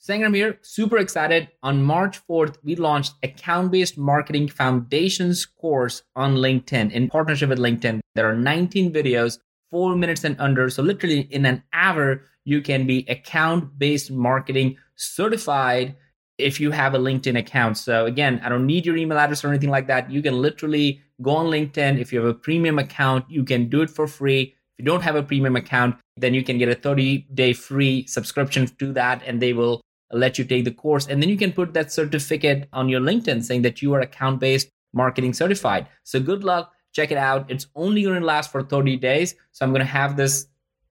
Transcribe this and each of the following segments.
Sangram here, super excited. On March 4th, we launched Account Based Marketing Foundations course on LinkedIn in partnership with LinkedIn. There are 19 videos, four minutes and under. So, literally, in an hour, you can be account based marketing certified if you have a LinkedIn account. So, again, I don't need your email address or anything like that. You can literally go on LinkedIn. If you have a premium account, you can do it for free. If you don't have a premium account, then you can get a 30 day free subscription to that and they will let you take the course. And then you can put that certificate on your LinkedIn saying that you are account based marketing certified. So good luck. Check it out. It's only going to last for 30 days. So I'm going to have this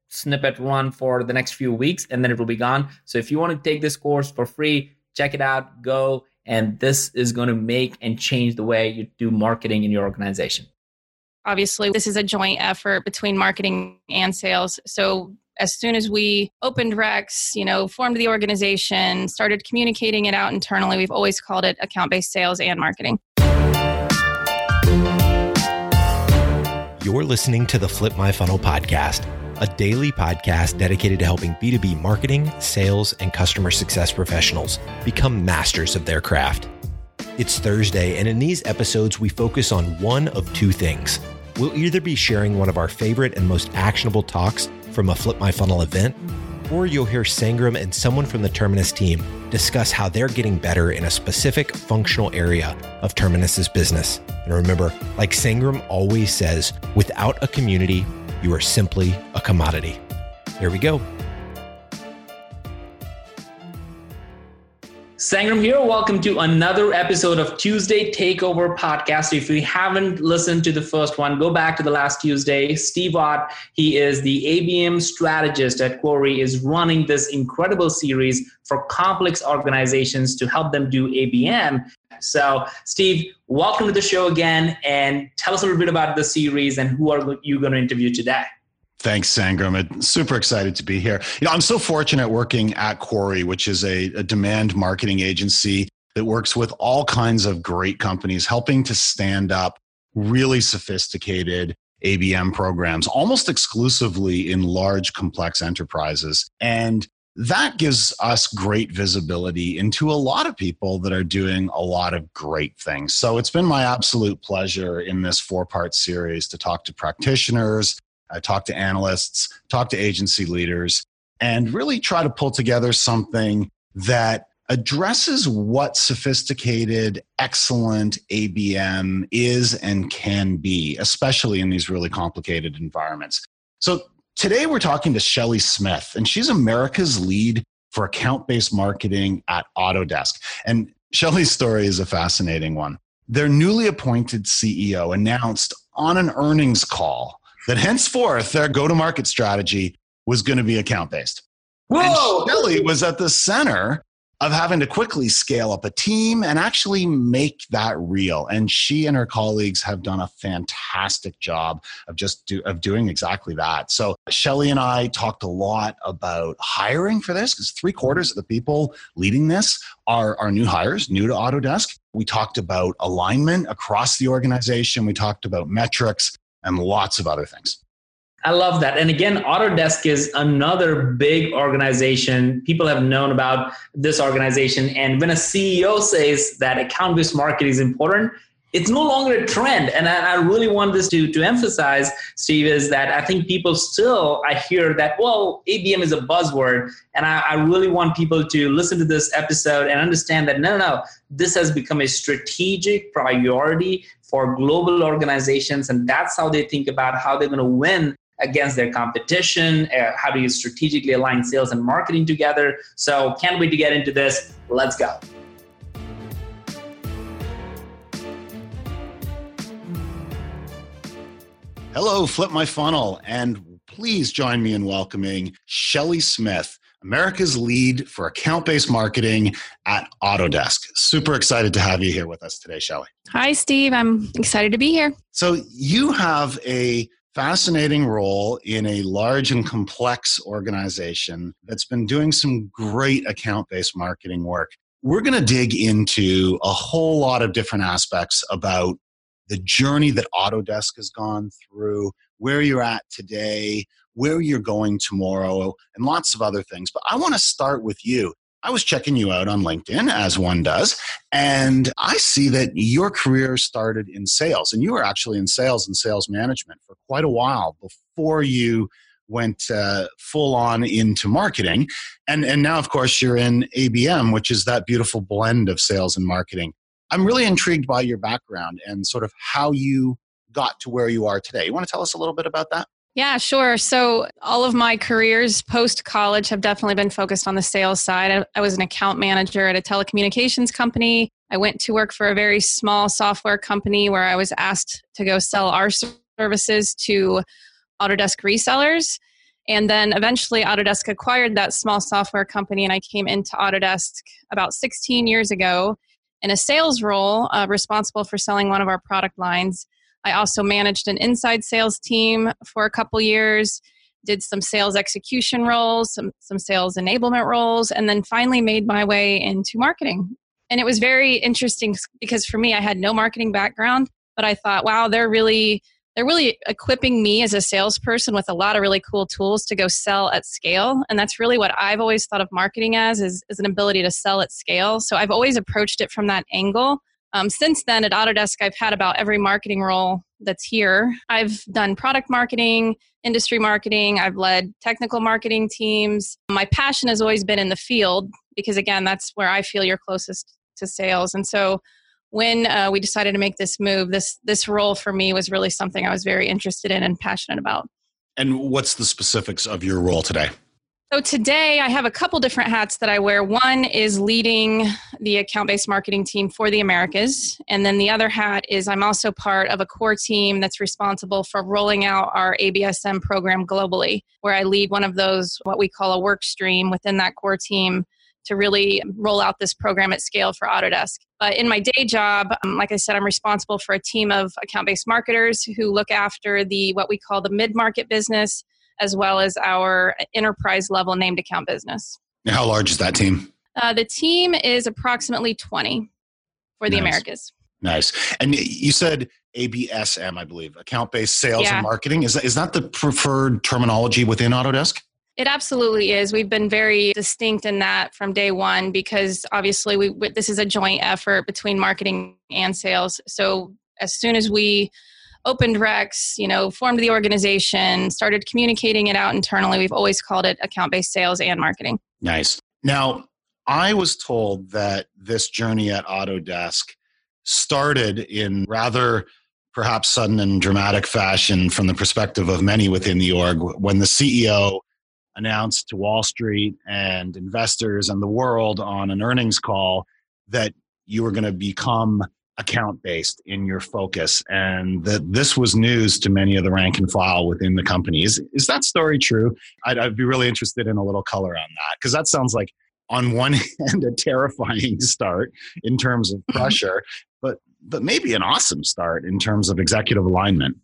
snippet run for the next few weeks and then it will be gone. So if you want to take this course for free, check it out, go. And this is going to make and change the way you do marketing in your organization. Obviously, this is a joint effort between marketing and sales. So as soon as we opened reqs, you know, formed the organization, started communicating it out internally, we've always called it account based sales and marketing. You're listening to the Flip My Funnel podcast, a daily podcast dedicated to helping B2B marketing, sales, and customer success professionals become masters of their craft. It's Thursday, and in these episodes, we focus on one of two things. We'll either be sharing one of our favorite and most actionable talks from a Flip My Funnel event, or you'll hear Sangram and someone from the Terminus team discuss how they're getting better in a specific functional area of Terminus's business. And remember, like Sangram always says, without a community, you are simply a commodity. Here we go. Sangram here. Welcome to another episode of Tuesday Takeover Podcast. If you haven't listened to the first one, go back to the last Tuesday. Steve Watt, he is the ABM strategist at Quarry, is running this incredible series for complex organizations to help them do ABM. So, Steve, welcome to the show again, and tell us a little bit about the series and who are you going to interview today. Thanks, Sangram. Super excited to be here. You know, I'm so fortunate working at Quarry, which is a, a, demand marketing agency that works with all kinds of great companies, helping to stand up really sophisticated ABM programs, almost exclusively in large, complex enterprises. And that gives us great visibility into a lot of people that are doing a lot of great things. So it's been my absolute pleasure in this four part series to talk to practitioners I talk to analysts, talk to agency leaders, and really try to pull together something that addresses what sophisticated, excellent ABM is and can be, especially in these really complicated environments. So today we're talking to Shellie Smith, and she's America's lead for account based marketing at Autodesk. And Shellie's story is a fascinating one. Their newly appointed CEO announced on an earnings call that henceforth their go to market strategy was going to be account based. Whoa! And Shellie was at the center of having to quickly scale up a team and actually make that real. And she and her colleagues have done a fantastic job of just do, of doing exactly that. So Shellie and I talked a lot about hiring for this because three quarters of the people leading this are, are new hires, new to Autodesk. We talked about alignment across the organization. We talked about metrics and lots of other things. I love that. And again, Autodesk is another big organization. People have known about this organization. And when a CEO says that account based marketing is important, it's no longer a trend. And I, I, really want this to, to emphasize, Steve, is that I think people still, I hear that, well, ABM is a buzzword. And I, I really want people to listen to this episode and understand that no, no, no, this has become a strategic priority for global organizations. And that's how they think about how they're going to win against their competition. Uh, how do you strategically align sales and marketing together? So, can't wait to get into this. Let's go. Hello, Flip My Funnel, and please join me in welcoming Shellie Smith, America's lead for account based marketing at Autodesk. Super excited to have you here with us today, Shellie. Hi, Steve. I'm excited to be here. So, you have a fascinating role in a large and complex organization that's been doing some great account based marketing work. We're going to dig into a whole lot of different aspects about the journey that Autodesk has gone through, where you're at today, where you're going tomorrow, and lots of other things. But I want to start with you. I was checking you out on LinkedIn, as one does, and I see that your career started in sales, and you were actually in sales and sales management for quite a while before you went uh, full on into marketing. And, and now, of course, you're in ABM, which is that beautiful blend of sales and marketing. I'm really intrigued by your background and sort of how you got to where you are today. You want to tell us a little bit about that? Yeah, sure. So, all of my careers post college have definitely been focused on the sales side. I, was an account manager at a telecommunications company. I went to work for a very small software company where I was asked to go sell our services to Autodesk resellers. And then eventually, Autodesk acquired that small software company, and I came into Autodesk about 16 years ago in a sales role uh, responsible for selling one of our product lines. I also managed an inside sales team for a couple years, did some sales execution roles, some, some sales enablement roles, and then finally made my way into marketing. And it was very interesting because for me, I had no marketing background, but I thought, wow, they're really they're really equipping me as a salesperson with a lot of really cool tools to go sell at scale. And that's really what i've always thought of marketing as is, is an ability to sell at scale. So i've always approached it from that angle um, since then at autodesk i've had about every marketing role that's here i've done product marketing industry marketing i've led technical marketing teams my passion has always been in the field because again that's where i feel you're closest to sales and so when uh, we decided to make this move, this this role for me was really something I was very interested in and passionate about. And what's the specifics of your role today? So today I have a couple different hats that I wear. One is leading the account-based marketing team for the Americas, and then the other hat is I'm also part of a core team that's responsible for rolling out our ABSM program globally, where I lead one of those what we call a work stream within that core team to really roll out this program at scale for Autodesk. But in my day job, um, like I said, I'm responsible for a team of account-based marketers who look after the what we call the mid-market business as well as our enterprise level named account business. how large is that team? Uh, the team is approximately 20 for the nice. Americas. Nice. And you said ABSM, I believe, account based sales yeah. and marketing. Is that, is that the preferred terminology within Autodesk? It absolutely is. We've been very distinct in that from day one because obviously we this is a joint effort between marketing and sales. So as soon as we opened reqs, you know, formed the organization, started communicating it out internally, we've always called it account-based sales and marketing. Nice. Now, I was told that this journey at Autodesk started in rather perhaps sudden and dramatic fashion from the perspective of many within the org when the CEO announced to Wall Street and investors and the world on an earnings call that you were going to become account based in your focus and that this was news to many of the rank and file within the company. Is, is that story true? I'd, I'd be really interested in a little color on that because that sounds like, on one hand, a terrifying start in terms of pressure, but, but maybe an awesome start in terms of executive alignment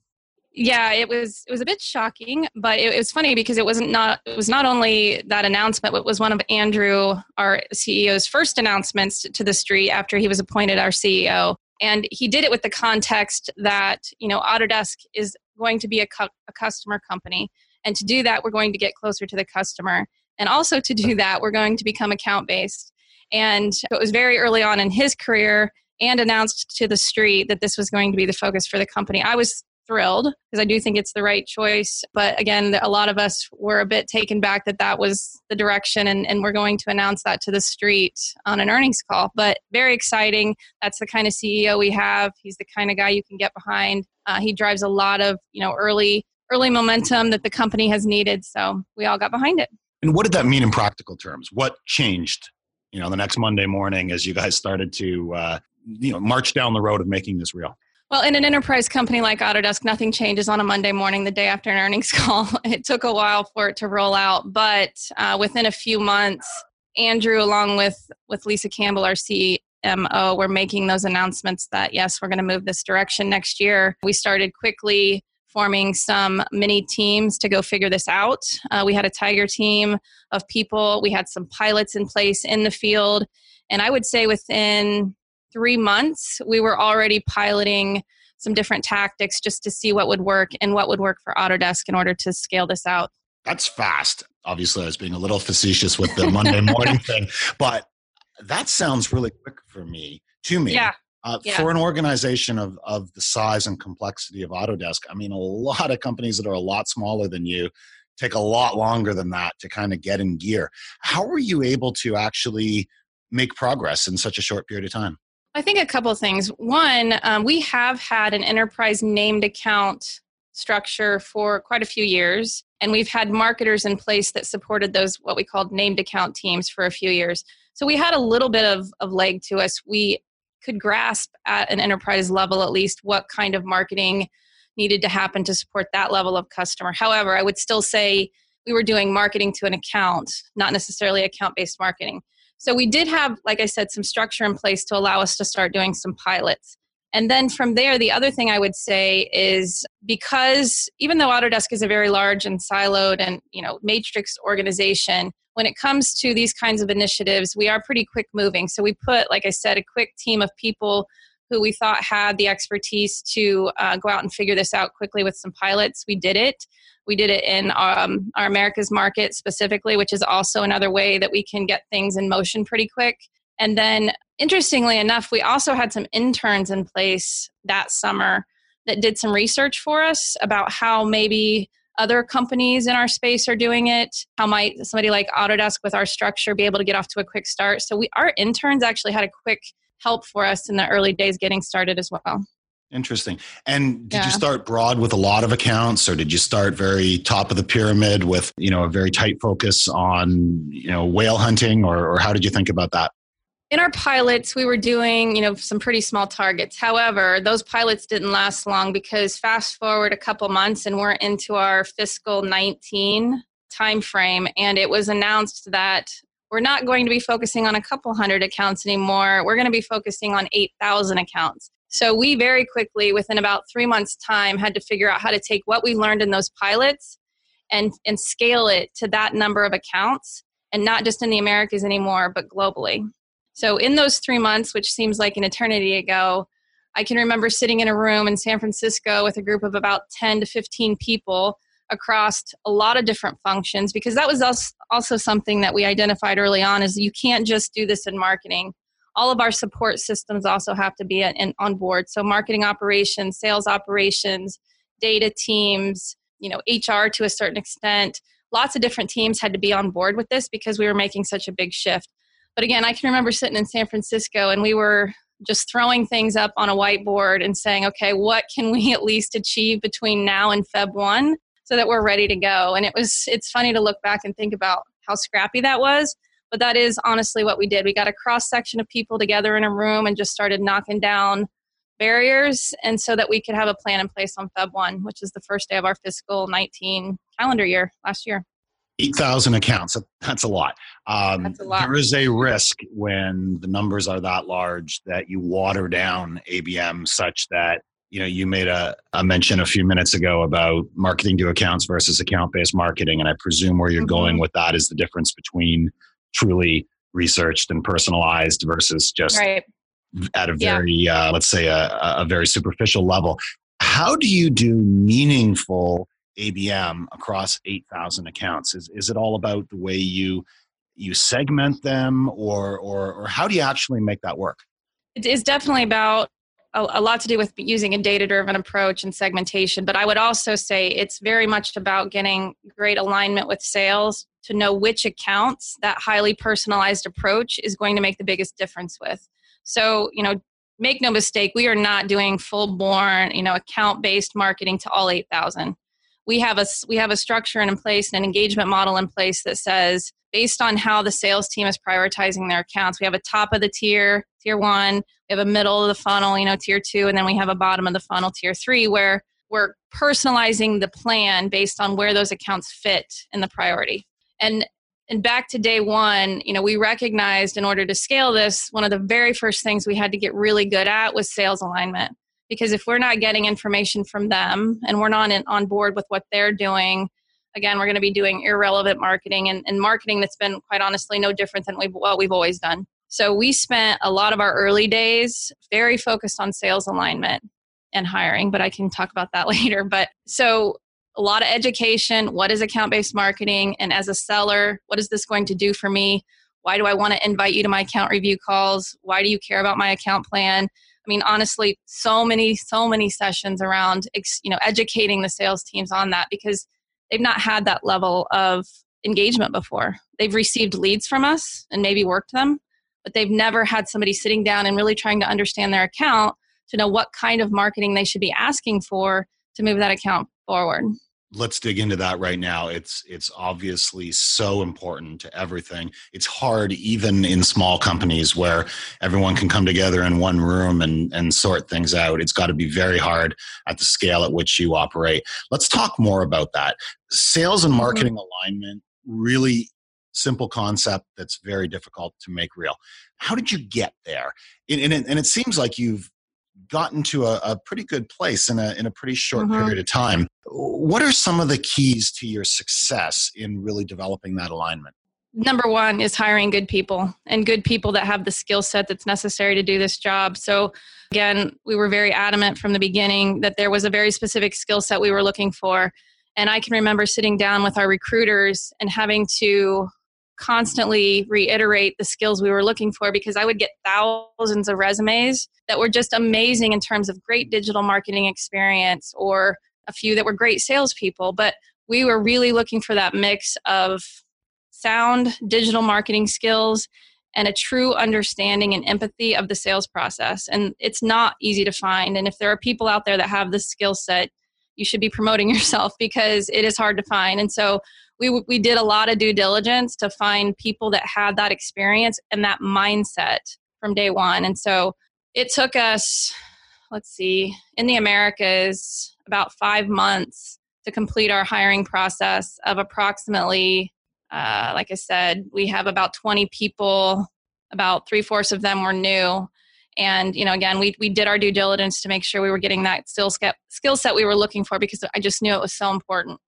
yeah it was it was a bit shocking but it, it, was funny because it wasn't not it was not only that announcement but it was one of andrew our ceo's first announcements to the street after he was appointed our ceo and he did it with the context that you know autodesk is going to be a, cu- a customer company. And to do that we're going to get closer to the customer. And also to do that we're going to become account based and it was very early on in his career and announced to the street that this was going to be the focus for the company. I was thrilled because I do think it's the right choice. But again, a lot of us were a bit taken back that that was the direction, and, and we're going to announce that to the street on an earnings call. But very exciting. That's the kind of CEO we have. He's the kind of guy you can get behind. Uh, he drives a lot of you know early early momentum that the company has needed. So we all got behind it. And what did that mean in practical terms? What changed? You know, the next Monday morning as you guys started to uh, you know march down the road of making this real. Well, in an enterprise company like Autodesk, nothing changes on a Monday morning, the day after an earnings call. It took a while for it to roll out, but uh, within a few months, Andrew, along with with Lisa Campbell, our CMO, were making those announcements that yes, we're going to move this direction next year. We started quickly forming some mini teams to go figure this out. Uh, we had a tiger team of people. We had some pilots in place in the field, and I would say within three months, we were already piloting some different tactics just to see what would work and what would work for Autodesk in order to scale this out. That's fast. Obviously, I was being a little facetious with the Monday morning thing, but that sounds really quick for me, to me. Yeah. Uh, Yeah. For an organization of, of the size and complexity of Autodesk, I mean, a lot of companies that are a lot smaller than you take a lot longer than that to kind of get in gear. How were you able to actually make progress in such a short period of time? I think a couple things. One, um, we have had an enterprise named account structure for quite a few years, and we've had marketers in place that supported those what we called named account teams for a few years. So we had a little bit of, of leg to us. We could grasp at an enterprise level at least what kind of marketing needed to happen to support that level of customer. However, I would still say we were doing marketing to an account, not necessarily account based marketing. So we did have, like I said, some structure in place to allow us to start doing some pilots. And then from there, the other thing I would say is because even though Autodesk is a very large and siloed and you know matrix organization, when it comes to these kinds of initiatives, we are pretty quick moving. So we put, like I said, a quick team of people who we thought had the expertise to uh, go out and figure this out quickly with some pilots. We did it. We did it in um, our Americas market specifically, which is also another way that we can get things in motion pretty quick. And then, interestingly enough, we also had some interns in place that summer that did some research for us about how maybe other companies in our space are doing it. How might somebody like Autodesk with our structure be able to get off to a quick start? So, we our interns actually had a quick help for us in the early days getting started as well. Interesting. And did Yeah. you start broad with a lot of accounts or did you start very top of the pyramid with, you know, a very tight focus on, you know, whale hunting or, or how did you think about that? in our pilots we were doing you know some pretty small targets however those pilots didn't last long because fast forward a couple months and we're into our fiscal 19 timeframe and it was announced that we're not going to be focusing on a couple hundred accounts anymore. We're going to be focusing on 8000 accounts. So we very quickly within about three months time had to figure out how to take what we learned in those pilots and and scale it to that number of accounts and not just in the americas anymore but globally. So, in those three months, which seems like an eternity ago, I can remember sitting in a room in San Francisco with a group of about 10 to 15 people across a lot of different functions because that was als- also something that we identified early on is you can't just do this in marketing. All of our support systems also have to be in, on board. So marketing operations sales operations data teams you know hr to a certain extent. Lots of different teams had to be on board with this because we were making such a big shift. But again, I can remember sitting in San Francisco and we were just throwing things up on a whiteboard and saying, okay, what can we at least achieve between now and Feb 1 so that we're ready to go? And it was, it's funny to look back and think about how scrappy that was. But that is honestly what we did. We got a cross section of people together in a room and just started knocking down barriers and so that we could have a plan in place on Feb 1, which is the first day of our fiscal 19 calendar year last year. 8,000 accounts, that's a lot. Um, That's a lot. There is a risk when the numbers are that large that you water down ABM such that, you know, you made a, a mention a few minutes ago about marketing to accounts versus account based marketing. And I presume where you're Mhm. going with that is the difference between truly researched and personalized versus just Right. at a Yeah. very uh, let's say a, a very superficial level how do you do meaningful abm across 8000 accounts is, is it all about the way you you segment them or or or how do you actually make that work It is definitely about a, a lot to do with using a data driven approach and segmentation. But I would also say it's very much about getting great alignment with sales to know which accounts that highly personalized approach is going to make the biggest difference with. So, you know, make no mistake, we are not doing full born, you know, account based marketing to all 8,000. We have a we have a structure in place and an engagement model in place that says based on how the sales team is prioritizing their accounts, we have a top of the tier, tier 1, we have a middle of the funnel, you know, tier 2, and then we have a bottom of the funnel, tier 3 where we're personalizing the plan based on where those accounts fit in the priority. And and back to day one, you know, we recognized in order to scale this, one of the very first things we had to get really good at was sales alignment. Because if we're not getting information from them and we're not in, on board with what they're doing, again, we're going to be doing irrelevant marketing and, and marketing that's been quite honestly no different than we've, what we've always done. So we spent a lot of our early days very focused on sales alignment and hiring, but I can talk about that later. But so a lot of education. What is account based marketing? And as a seller, what is this going to do for me? Why do I want to invite you to my account review calls? Why do you care about my account plan? I mean, honestly, so many, so many sessions around, you know, educating the sales teams on that because they've not had that level of engagement before. They've received leads from us and maybe worked them, but they've never had somebody sitting down and really trying to understand their account to know what kind of marketing they should be asking for to move that account forward let's dig into that right now. It's it's obviously so important to everything. It's hard even in small companies where everyone can come together in one room and and sort things out. It's got to be very hard at the scale at which you operate. Let's talk more about that. Sales and mm-hmm. marketing alignment really simple concept that's very difficult to make real. How did you get there? And, and, it, and it seems like you've gotten to a, a, pretty good place in a in a pretty short mm-hmm. period of time. What are some of the keys to your success in really developing that alignment? Number one is hiring good people and good people that have the skill set that's necessary to do this job. So, again, we were very adamant from the beginning that there was a very specific skill set we were looking for. And I can remember sitting down with our recruiters and having to constantly reiterate the skills we were looking for because I would get thousands of resumes that were just amazing in terms of great digital marketing experience or a few that were great salespeople. But we were really looking for that mix of sound digital marketing skills and a true understanding and empathy of the sales process. And it's not easy to find. And if there are people out there that have this skill set, you should be promoting yourself because it is hard to find. And so we we did a lot of due diligence to find people that had that experience and that mindset from day one. And so it took us, let's see, in the Americas about five months to complete our hiring process of approximately, uh, like I said, we have about 20 people. About three fourths of them were new and you know again we, we did our due diligence to make sure we were getting that skill set skill set we were looking for because i just knew it was so important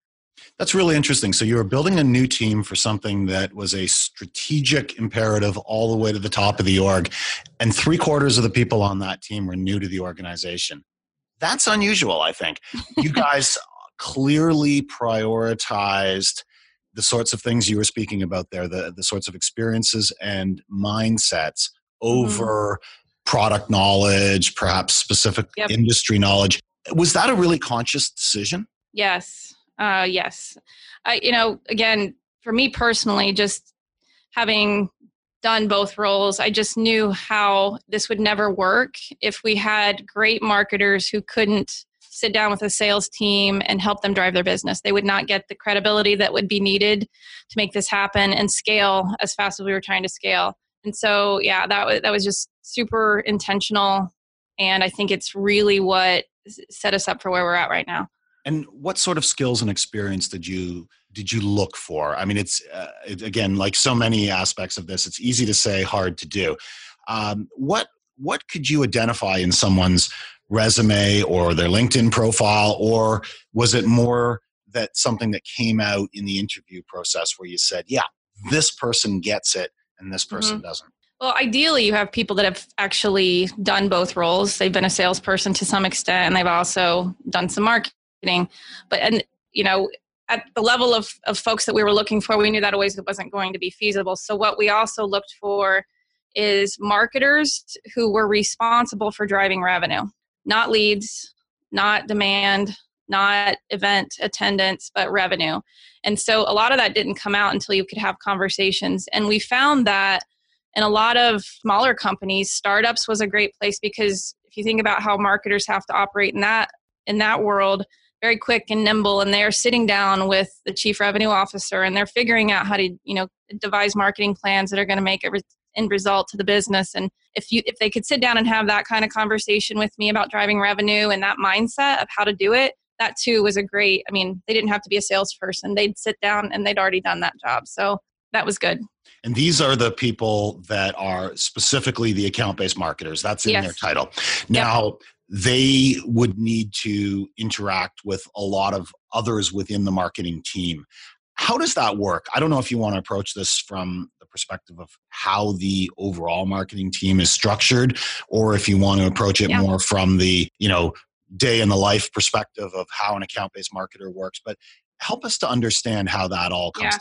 that's really interesting. So you were building a new team for something that was a strategic imperative all the way to the top of the org, and three quarters of the people on that team were new to the organization. That's unusual, I think. You guys clearly prioritized the sorts of things you were speaking about there, the, the sorts of experiences and mindsets mm-hmm. over mm-hmm. product knowledge, perhaps specific yep. industry knowledge. Was that a really conscious decision? Yes uh, yes. I, you know, again, for me personally, just having done both roles, I just knew how this would never work if we had great marketers who couldn't sit down with a sales team and help them drive their business. They would not get the credibility that would be needed to make this happen and scale as fast as we were trying to scale. And so, yeah, that was that was just super intentional, and I think it's really what set us up for where we're at right now. And what sort of skills and experience did you did you look for? I mean, it's uh, it, again like so many aspects of this. It's easy to say, hard to do. Um, what what could you identify in someone's resume or their LinkedIn profile, or was it more that something that came out in the interview process where you said, "Yeah, this person gets it, and this person mm-hmm. doesn't"? Well, ideally, you have people that have actually done both roles. They've been a salesperson to some extent, and they've also done some marketing marketing. But and you know, at the level of, of folks that we were looking for, we knew that always wasn't going to be feasible. So what we also looked for is marketers who were responsible for driving revenue, not leads, not demand, not event attendance, but revenue. And so a lot of that didn't come out until you could have conversations. And we found that in a lot of smaller companies, startups was a great place because if you think about how marketers have to operate in that in that world, very quick and nimble and they're sitting down with the chief revenue officer and they're figuring out how to you know devise marketing plans that are going to make a re- end result to the business and if you if they could sit down and have that kind of conversation with me about driving revenue and that mindset of how to do it that too was a great i mean they didn't have to be a salesperson they'd sit down and they'd already done that job so that was good and these are the people that are specifically the account based marketers. That's in yes. their title. Now, yep they would need to interact with a lot of others within the marketing team. How does that work? I don't know if you want to approach this from the perspective of how the overall marketing team is structured or if you want to approach it yeah. more from the, you know, day in the life perspective of how an account based marketer works, but help us to understand how that all comes yeah.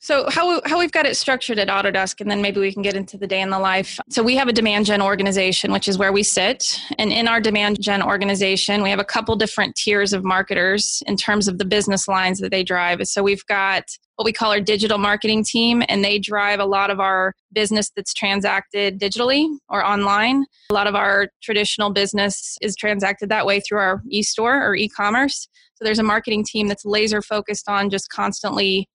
So how how we've got it structured at Autodesk, and then maybe we can get into the day in the life. So we have a demand gen organization, which is where we sit, and in our demand gen organization, we have a couple different tiers of marketers in terms of the business lines that they drive. So we've got what we call our digital marketing team, and they drive a lot of our business that's transacted digitally or online. A lot of our traditional business is transacted that way through our e-store or e-commerce. So there's a marketing team that's laser focused on just constantly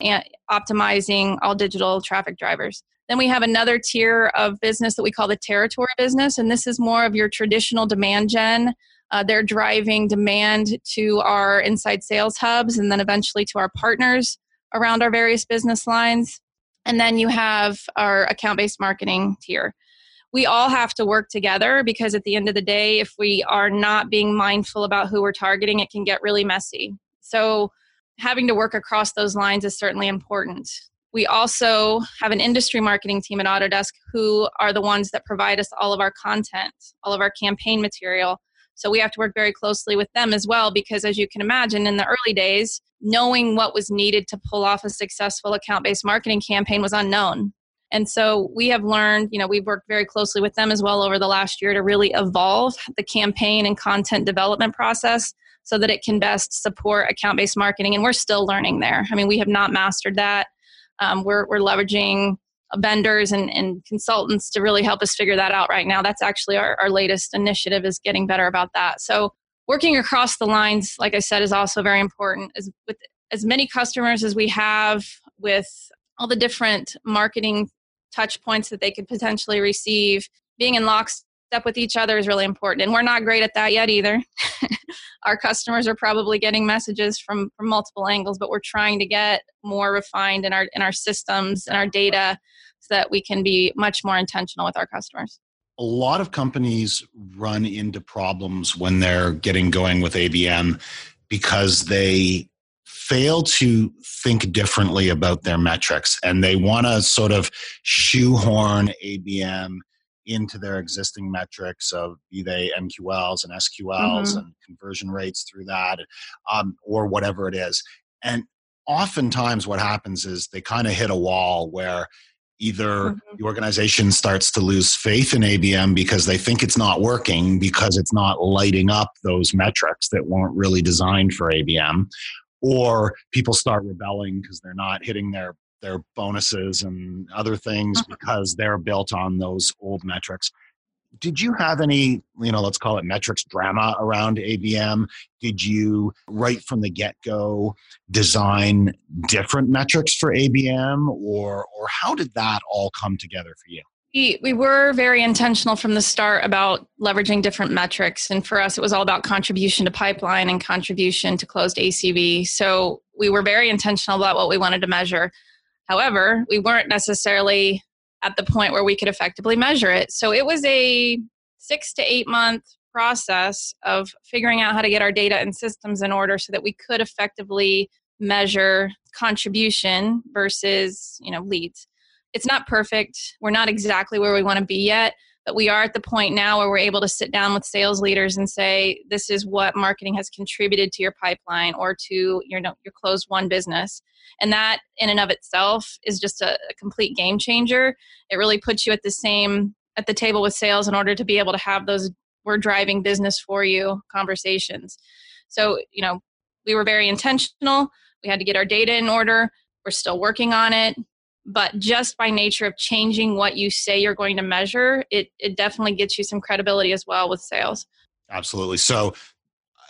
optimizing all digital traffic drivers. Then we have another tier of business that we call the territory business, and this is more of your traditional demand gen. Uh, they're driving demand to our inside sales hubs and then eventually to our partners around our various business lines. And then you have our account based marketing tier we all have to work together because at the end of the day, if we are not being mindful about who we're targeting, it can get really messy. So, having to work across those lines is certainly important. We also have an industry marketing team at Autodesk who are the ones that provide us all of our content, all of our campaign material. So we have to work very closely with them as well because, as you can imagine, in the early days, knowing what was needed to pull off a successful account based marketing campaign was unknown. And so we have learned, you know, we've worked very closely with them as well over the last year to really evolve the campaign and content development process so that it can best support account based marketing. And we're still learning there. I mean, we have not mastered that. Um, we're, we're leveraging vendors and, and consultants to really help us figure that out right now. That's actually our, our latest initiative is getting better about that. So working across the lines, like I said, is also very important. As with as many customers as we have with all the different marketing touch points that they could potentially receive. Being in lockstep with each other is really important. And we're not great at that yet either. Our customers are probably getting messages from, from multiple angles, but we're trying to get more refined in our in our systems and our data so that we can be much more intentional with our customers. A lot of companies run into problems when they're getting going with ABM because they fail to think differently about their metrics and they want to sort of shoehorn ABM into their existing metrics of be they MQLs and SQLs mm-hmm. and conversion rates through that um, or whatever it is. And oftentimes what happens is they kind of hit a wall where either mm-hmm. the organization starts to lose faith in ABM because they think it's not working because it's not lighting up those metrics that weren't really designed for ABM or people start rebelling because they're not hitting their their bonuses and other things uh-huh. because they're built on those old metrics. Did you have any you know let's call it metrics drama around abm did you right from the get-go design different metrics for abm or or how did that all come together for you we, we were very intentional from the start about leveraging different metrics. And for us, it was all about contribution to pipeline and contribution to closed ACV. So we were very intentional about what we wanted to measure. However, we weren't necessarily at the point where we could effectively measure it. So it was a six to eight month process of figuring out how to get our data and systems in order so that we could effectively measure contribution versus you know leads it's not perfect. We're not exactly where we want to be yet, but we are at the point now where we're able to sit down with sales leaders and say, this is what marketing has contributed to your pipeline or to your, your closed won business. And that in and of itself is just a, a complete game changer. It really puts you at the same at the table with sales in order to be able to have those we're driving business for you conversations. So, you know, we were very intentional. We had to get our data in order. We're still working on it but just by nature of changing what you say you're going to measure it, it definitely gets you some credibility as well with sales. Absolutely. So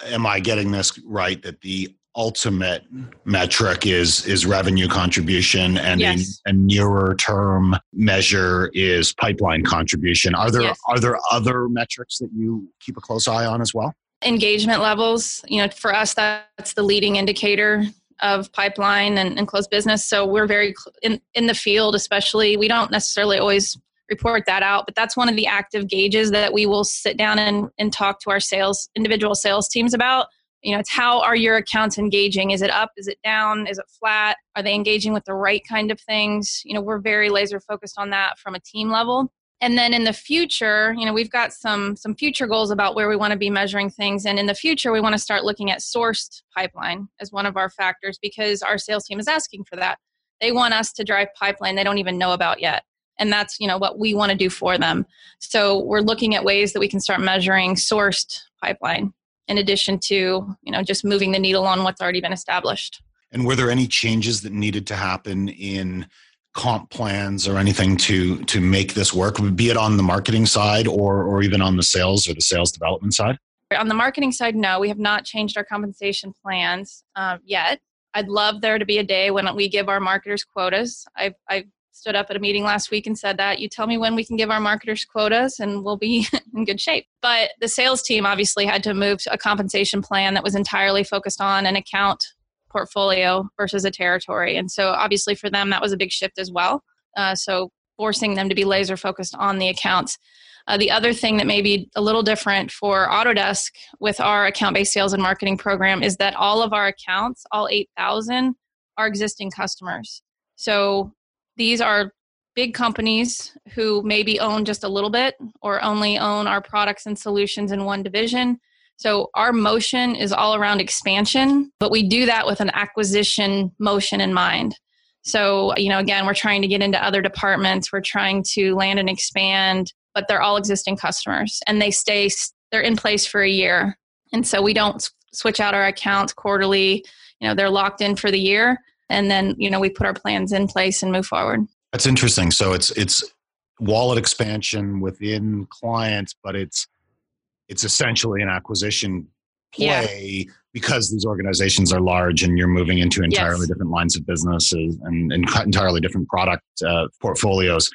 am i getting this right that the ultimate metric is is revenue contribution and yes. a, a, nearer term measure is pipeline contribution? Are there yes. are there other metrics that you keep a close eye on as well? Engagement levels you know for us that's the leading indicator of pipeline and, and closed business. So we're very in, in the field, especially. We don't necessarily always report that out, but that's one of the active gauges that we will sit down and, and talk to our sales, individual sales teams about. You know, it's how are your accounts engaging? Is it up? Is it down? Is it flat? Are they engaging with the right kind of things? You know, we're very laser focused on that from a team level. And then in the future you know we've got some some future goals about where we want to be measuring things. And in the future we want to start looking at sourced pipeline as one of our factors because our sales team is asking for that. They want us to drive pipeline they don't even know about yet. And that's you know what we want to do for them. So we're looking at ways that we can start measuring sourced pipeline in addition to you know just moving the needle on what's already been established. And were there any changes that needed to happen in comp plans or anything to to make this work be it on the marketing side or or even on the sales or the sales development side? On the marketing side no we have not changed our compensation plans uh, yet. I'd love there to be a day when we give our marketers quotas. I've, I've stood up at a meeting last week and said that you tell me when we can give our marketers quotas and we'll be in good shape. But the sales team obviously had to move to a compensation plan that was entirely focused on an account portfolio versus a territory. And so, obviously, for them, that was a big shift as well. Uh, so, forcing them to be laser focused on the accounts. Uh, the other thing that may be a little different for Autodesk with our account based sales and marketing program is that all of our accounts, all 8,000, are existing customers. So these are big companies who maybe own just a little bit or only own our products and solutions in one division so our motion is all around expansion, but we do that with an acquisition motion in mind. So, you know, again, we're trying to get into other departments, we're trying to land and expand, but they're all existing customers and they stay they're in place for a year. And so we don't switch out our accounts quarterly, you know, they're locked in for the year and then, you know, we put our plans in place and move forward. That's interesting. So it's it's wallet expansion within clients, but it's it's essentially an acquisition play yeah. because these organizations are large and you're moving into entirely yes. different lines of businesses and, and entirely different product uh, portfolios.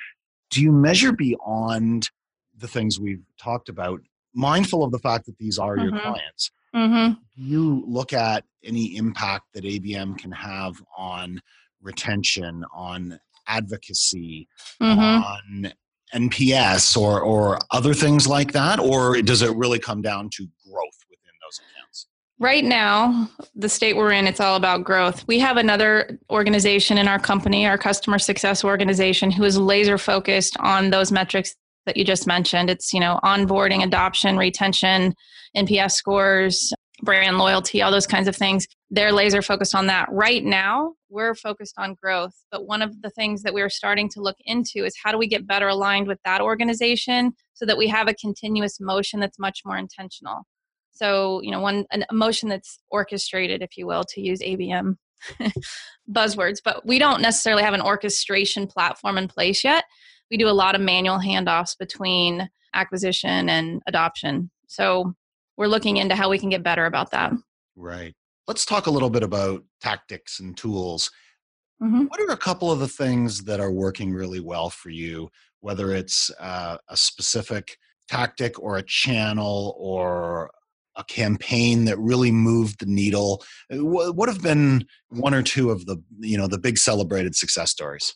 Do you measure beyond the things we've talked about, mindful of the fact that these are mm-hmm. your clients? Mm-hmm. Do you look at any impact that ABM can have on retention, on advocacy, mm-hmm. on NPS or or other things like that, or does it really come down to growth within those accounts? Right now, the state we're in, it's all about growth. We have another organization in our company, our customer success organization, who is laser focused on those metrics that you just mentioned. It's, you know, onboarding, adoption, retention, NPS scores, brand loyalty, all those kinds of things. They're laser focused on that. Right now, we're focused on growth. But one of the things that we're starting to look into is how do we get better aligned with that organization so that we have a continuous motion that's much more intentional. So, you know, one an emotion that's orchestrated, if you will, to use ABM buzzwords, but we don't necessarily have an orchestration platform in place yet. We do a lot of manual handoffs between acquisition and adoption. So we're looking into how we can get better about that. Right. Let's talk a little bit about tactics and tools. Mm-hmm. What are a couple of the things that are working really well for you, whether it's uh, a specific tactic or a channel or a campaign that really moved the needle? What have been one or two of the you know the big celebrated success stories?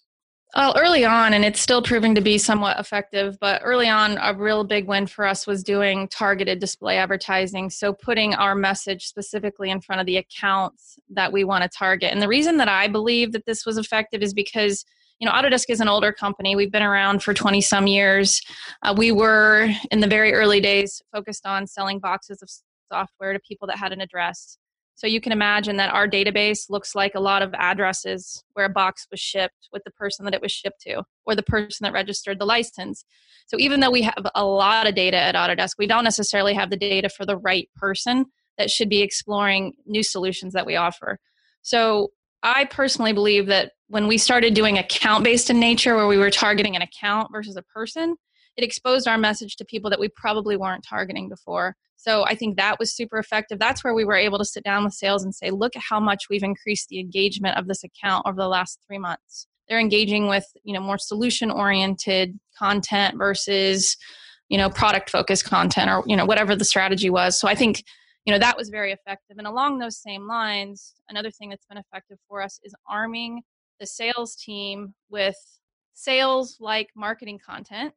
Well, early on, and it's still proving to be somewhat effective, but early on, a real big win for us was doing targeted display advertising. So, putting our message specifically in front of the accounts that we want to target. And the reason that I believe that this was effective is because you know, Autodesk is an older company. We've been around for 20 some years. Uh, we were, in the very early days, focused on selling boxes of software to people that had an address. So you can imagine that our database looks like a lot of addresses where a box was shipped with the person that it was shipped to or the person that registered the license. So even though we have a lot of data at Autodesk, we don't necessarily have the data for the right person that should be exploring new solutions that we offer. So I personally believe that when we started doing account based in nature, where we were targeting an account versus a person, it exposed our message to people that we probably weren't targeting before. So I think that was super effective. That's where we were able to sit down with sales and say, look at how much we've increased the engagement of this account over the last three months. They're engaging with, you know, more solution oriented content versus, you know, product focused content or, you know, whatever the strategy was. So I think, you know, that was very effective. And along those same lines, another thing that's been effective for us is arming the sales team with sales like marketing content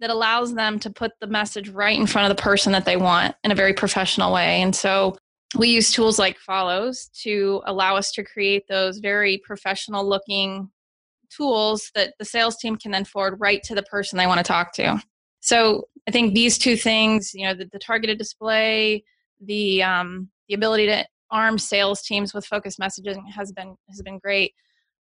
that allows them to put the message right in front of the person that they want in a very professional way. And so we use tools like Folloze to allow us to create those very professional looking tools that the sales team can then forward right to the person they want to talk to. So I think these two things, you know, the, the targeted display, the um, the ability to arm sales teams with focused messaging has been has been great.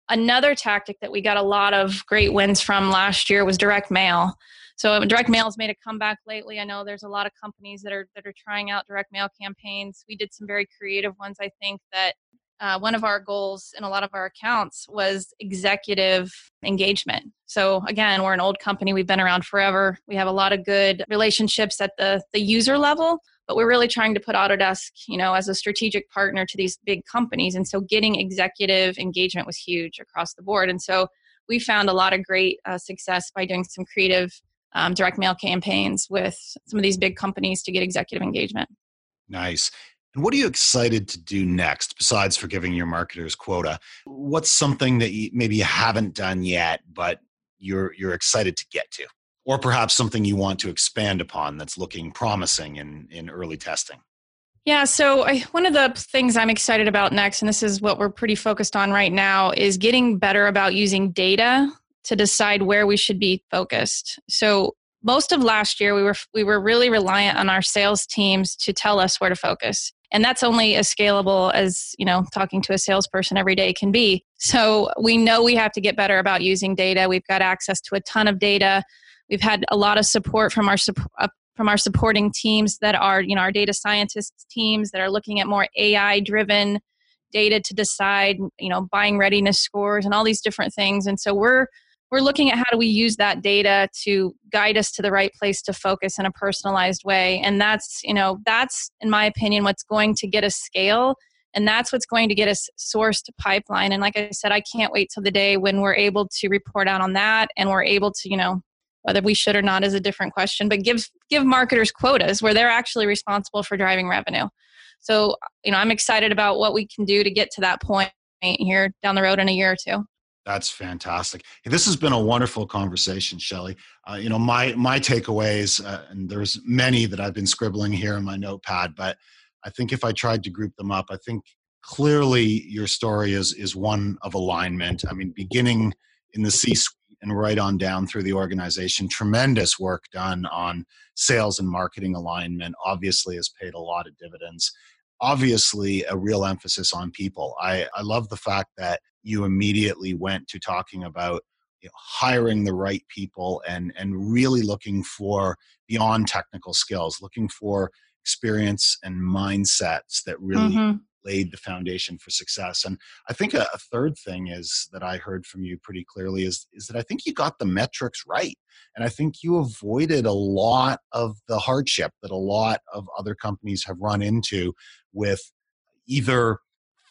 Another tactic that we got a lot of great wins from last year was direct mail. So direct mail has made a comeback lately. I know there's a lot of companies that are that are trying out direct mail campaigns. We did some very creative ones. I think that uh, one of our goals in a lot of our accounts was executive engagement. So again, we're an old company. We've been around forever. We have a lot of good relationships at the the user level, but we're really trying to put Autodesk, you know, as a strategic partner to these big companies. And so getting executive engagement was huge across the board. And so we found a lot of great uh, success by doing some creative um, direct mail campaigns with some of these big companies to get executive engagement. Nice. And what are you excited to do next besides for giving your marketers quota? What's something that you, maybe you haven't done yet, but you're you're excited to get to? Or perhaps something you want to expand upon that's looking promising in, in early testing? Yeah, so I, one of the things I'm excited about next, and this is what we're pretty focused on right now, is getting better about using data to decide where we should be focused. So most of last year we were we were really reliant on our sales teams to tell us where to focus. And that's only as scalable as you know talking to a salesperson every day can be. So we know we have to get better about using data. We've got access to a ton of data. We've had a lot of support from our uh, from our supporting teams that are you know our data scientists teams that are looking at more ai driven data to decide you know buying readiness scores and all these different things. And so we're we're looking at how do we use that data to guide us to the right place to focus in a personalized way. And that's you know that's in my opinion what's going to get us scale. And that's what's going to get us sourced pipeline. And like i said i can't wait till the day when we're able to report out on that and we're able to you know whether we should or not is a different question but give give marketers quotas where they're actually responsible for driving revenue. So you know i'm excited about what we can do to get to that point here down the road in a year or two that's fantastic. This has been a wonderful conversation, Shellie. Uh, you know, my my takeaways, uh, and there's many that I've been scribbling here in my notepad, but I think if I tried to group them up, I think clearly your story is is one of alignment. I mean, beginning in the C-suite and right on down through the organization, tremendous work done on sales and marketing alignment. Obviously, has paid a lot of dividends obviously a real emphasis on people. I, I love the fact that you immediately went to talking about you know, hiring the right people and and really looking for beyond technical skills, looking for experience and mindsets that really mm-hmm. Laid the foundation for success. And I think a, a, third thing is that I heard from you pretty clearly is is that I think you got the metrics right, and I think you avoided a lot of the hardship that a lot of other companies have run into with either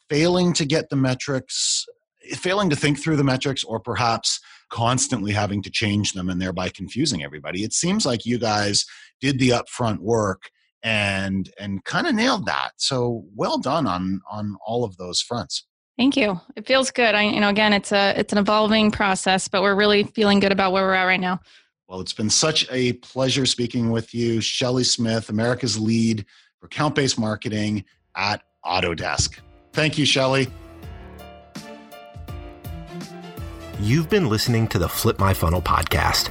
failing to get the metrics failing to think through the metrics or perhaps constantly having to change them and thereby confusing everybody it seems like you guys did the upfront work and and kind of nailed that. So well done on on all of those fronts. Thank you. It feels good. I you know again it's a it's an evolving process but we're really feeling good about where we're at right now. Well it's been such a pleasure speaking with you Shellie smith america's lead for account-based marketing at autodesk. Thank you Shellie. You've been listening to the Flip My Funnel podcast.